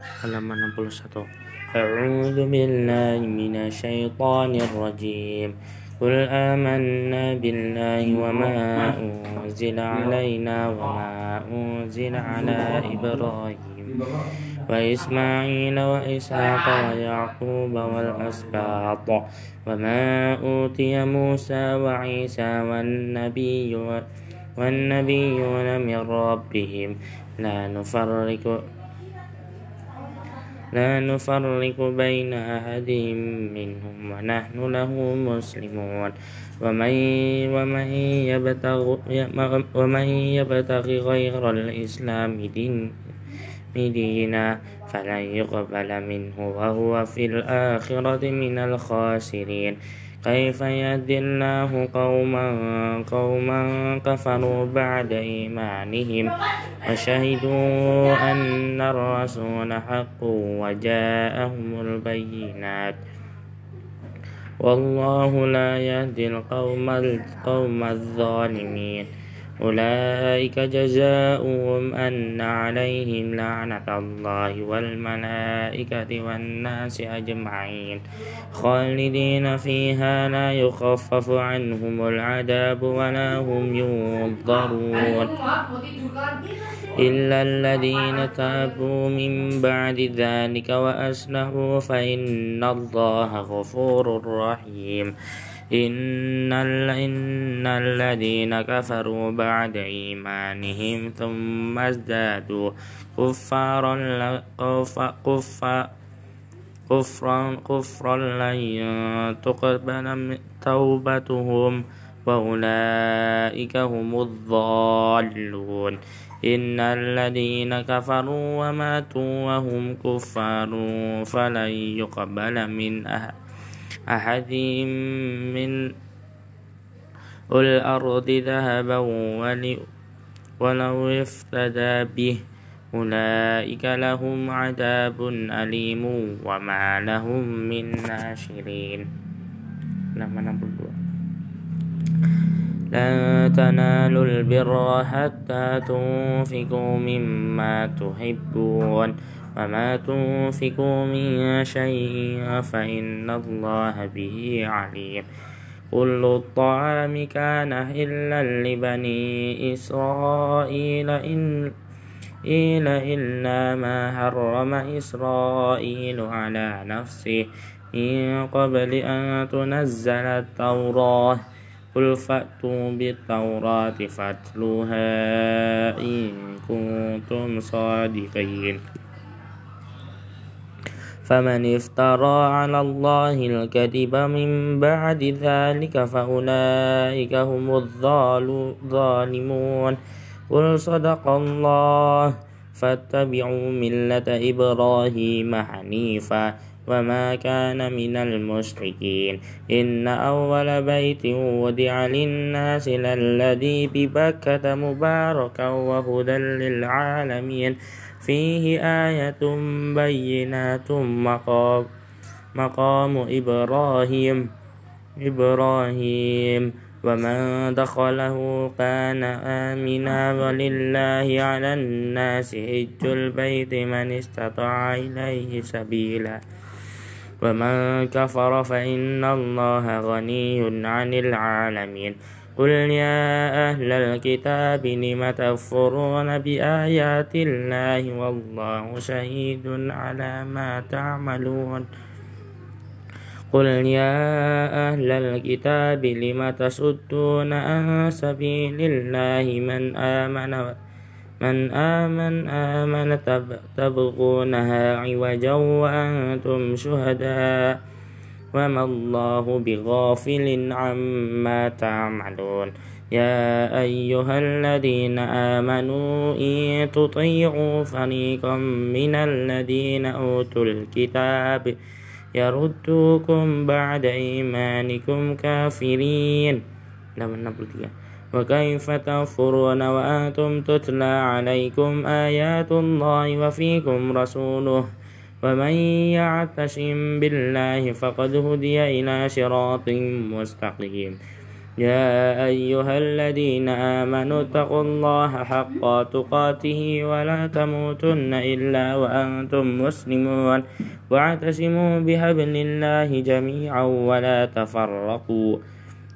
halaman 61 أعوذ بالله من الشيطان الرجيم. قل آمنا بالله وما أنزل علينا وما أنزل على إبراهيم وإسماعيل وإسحاق ويعقوب والأسباط. وما أوتي موسى وعيسى والنبي والنبيون من ربهم. لا نفرق لا نفرق بين أحد منهم ونحن له مسلمون. ومن ومن يبتغ ومن يبتغ غير الإسلام دين دينا فلن يقبل منه وهو في الآخرة من الخاسرين. كيف يهدي الله قوما قوما كفروا بعد إيمانهم وشهدوا أن الرسول حق وجاءهم البينات والله لا يهدي القوم القوم الظالمين أولئك جزاؤهم أن عليهم لعنة الله والملائكة والناس أجمعين. خالدين فيها لا يخفف عنهم العذاب ولا هم ينظرون. إلا الذين تابوا من بعد ذلك وأصلحوا فإن الله غفور رحيم. إن, إن الذين كفروا بعد إيمانهم ثم ازدادوا كفارا كفارا كفرا كفرا لن تقبل توبتهم وأولئك هم الضالون إن الذين كفروا وماتوا وهم كفار فلن يقبل من أهل أحد من الأرض ذهبا ولو افتدى به. أولئك لهم عذاب أليم وما لهم من ناشرين لن تنالوا البر حتى تنفقوا مما تحبون. وما تنفقوا من شيء فإن الله به عليم كل الطعام كان حلا لبني إسرائيل إن إلا ما حرم إسرائيل على نفسه من قبل أن تنزل التوراة قل فأتوا بالتوراة فاتلوها إن كنتم صادقين فمن افترى على الله الكذب من بعد ذلك فأولئك هم الظالمون قل صدق الله فاتبعوا ملة إبراهيم حنيفا. وما كان من المشركين إن أول بيت ودع للناس للذي ببكة مباركا وهدى للعالمين فيه آية بينات مقام مقام إبراهيم إبراهيم ومن دخله كان آمنا ولله على الناس حج البيت من استطاع إليه سبيلا ومن كفر فإن الله غني عن العالمين. قل يا أهل الكتاب لم تكفرون بآيات الله والله شهيد على ما تعملون؟ قل يا أهل الكتاب لم تصدون عن سبيل الله من آمن من آمن آمن تبغونها عوجا وأنتم شهداء وما الله بغافل عما تعملون. يا أيها الذين آمنوا إن تطيعوا فريقا من الذين أوتوا الكتاب يردوكم بعد إيمانكم كافرين. وكيف تغفرون وأنتم تتلى عليكم آيات الله وفيكم رسوله ومن يعتصم بالله فقد هدي إلى صراط مستقيم. يا أيها الذين آمنوا اتقوا الله حق تقاته ولا تموتن إلا وأنتم مسلمون واعتصموا بحبل الله جميعا ولا تفرقوا.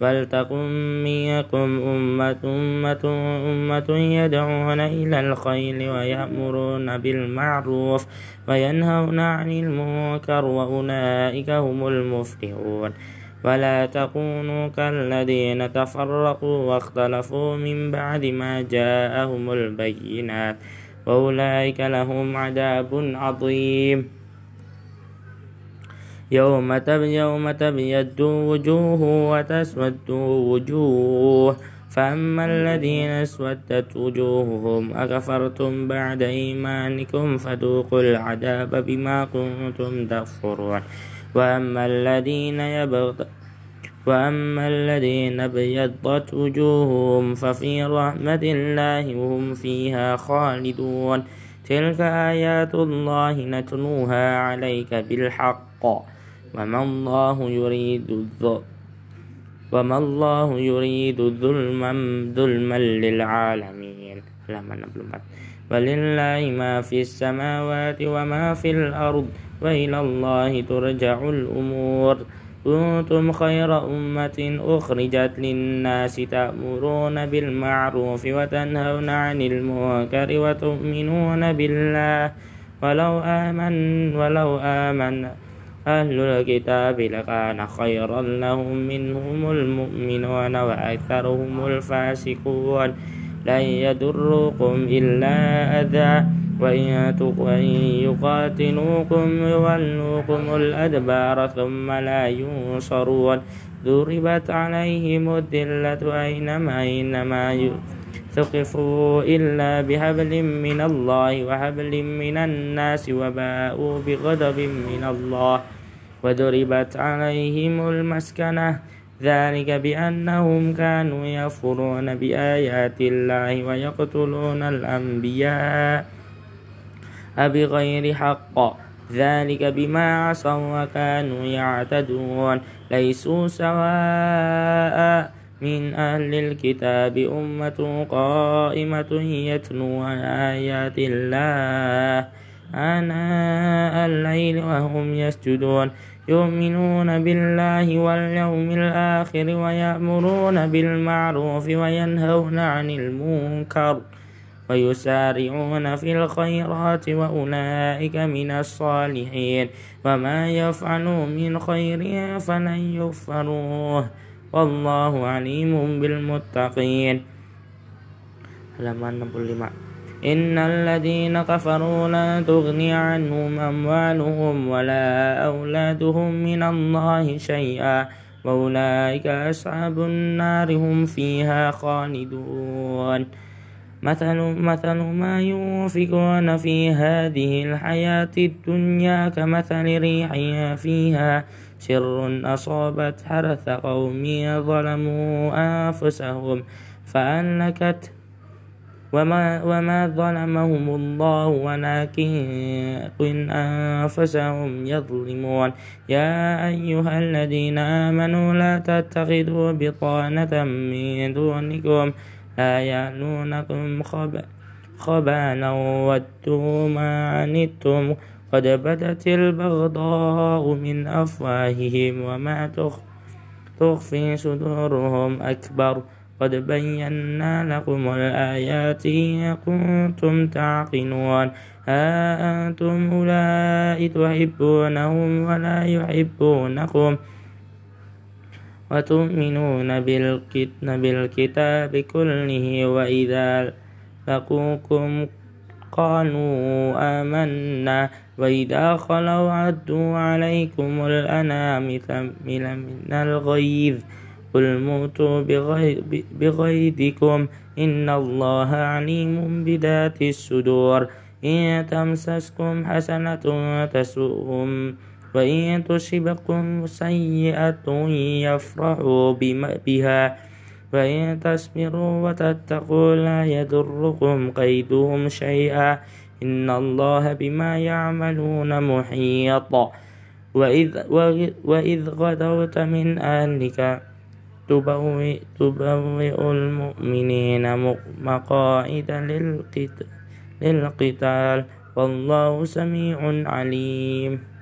فلتكن منكم أمة أمة أمة يدعون إلى الخير ويأمرون بالمعروف وينهون عن المنكر وأولئك هم المفلحون ولا تكونوا كالذين تفرقوا واختلفوا من بعد ما جاءهم البينات وأولئك لهم عذاب عظيم يوم يوم تبيض وجوه وتسود وجوه. فأما الذين اسودت وجوههم أكفرتم بعد إيمانكم فذوقوا العذاب بما كنتم تكفرون. وأما الذين يبغض وأما الذين ابيضت وجوههم ففي رحمة الله وهم فيها خالدون. تلك آيات الله نتلوها عليك بالحق. وما الله يريد وما الله يريد ظلما ظلما للعالمين. ولله ما في السماوات وما في الأرض وإلى الله ترجع الأمور. كنتم خير أمة أخرجت للناس تأمرون بالمعروف وتنهون عن المنكر وتؤمنون بالله. ولو آمن ولو آمن أهل الكتاب لكان خيرا لهم منهم المؤمنون وأكثرهم الفاسقون. لن يضروكم إلا أذى. وإن يقاتلوكم يولوكم الأدبار ثم لا ينصرون. ضربت عليهم الذلة أينما أينما ثقفوا إلا بحبل من الله وحبل من الناس وباءوا بغضب من الله. وضربت عليهم المسكنة. ذلك بأنهم كانوا يفرون بآيات الله ويقتلون الأنبياء بغير حق. ذلك بما عصوا وكانوا يعتدون. ليسوا سواء من أهل الكتاب أمة قائمة يتلون آيات الله. آناء الليل وهم يسجدون. يؤمنون بالله واليوم الآخر ويأمرون بالمعروف وينهون عن المنكر ويسارعون في الخيرات وأولئك من الصالحين. وما يفعلوا من خير فلن يغفروه. والله عليم بالمتقين. Halaman 65 إن الذين كفروا لا تغني عنهم أموالهم ولا أولادهم من الله شيئا وأولئك أصحاب النار هم فيها خالدون. مثل مثل ما ينفقون في هذه الحياة الدنيا كمثل ريح فيها سر أصابت حرث قوم ظلموا أنفسهم فأهلكت وما, وما ظلمهم الله ولكن أنفسهم يظلمون. يا أيها الذين آمنوا لا تتخذوا بطانة من دونكم لا يعلونكم خبالا ودوا ما عنتم قد بدت البغضاء من أفواههم وما تخفي صدورهم أكبر. قد بينا لكم الآيات إن كنتم تعقلون. ها أنتم أولئك تحبونهم ولا يحبونكم وتؤمنون بالكتاب كله وإذا لقوكم قالوا آمنا وإذا خلوا عدوا عليكم الأنام من الغيظ. قل موتوا بغيظكم إن الله عليم بذات الصدور. إن تمسسكم حسنة تسؤهم وإن تصبكم سيئة يفرحوا بها. وإن تصبروا وتتقوا لا يضركم كيدهم شيئا. إن الله بما يعملون محيط. وإذ, وإذ غدوت من أهلك تبوئ, تبوئ المؤمنين مقاعد للقتال. والله سميع عليم.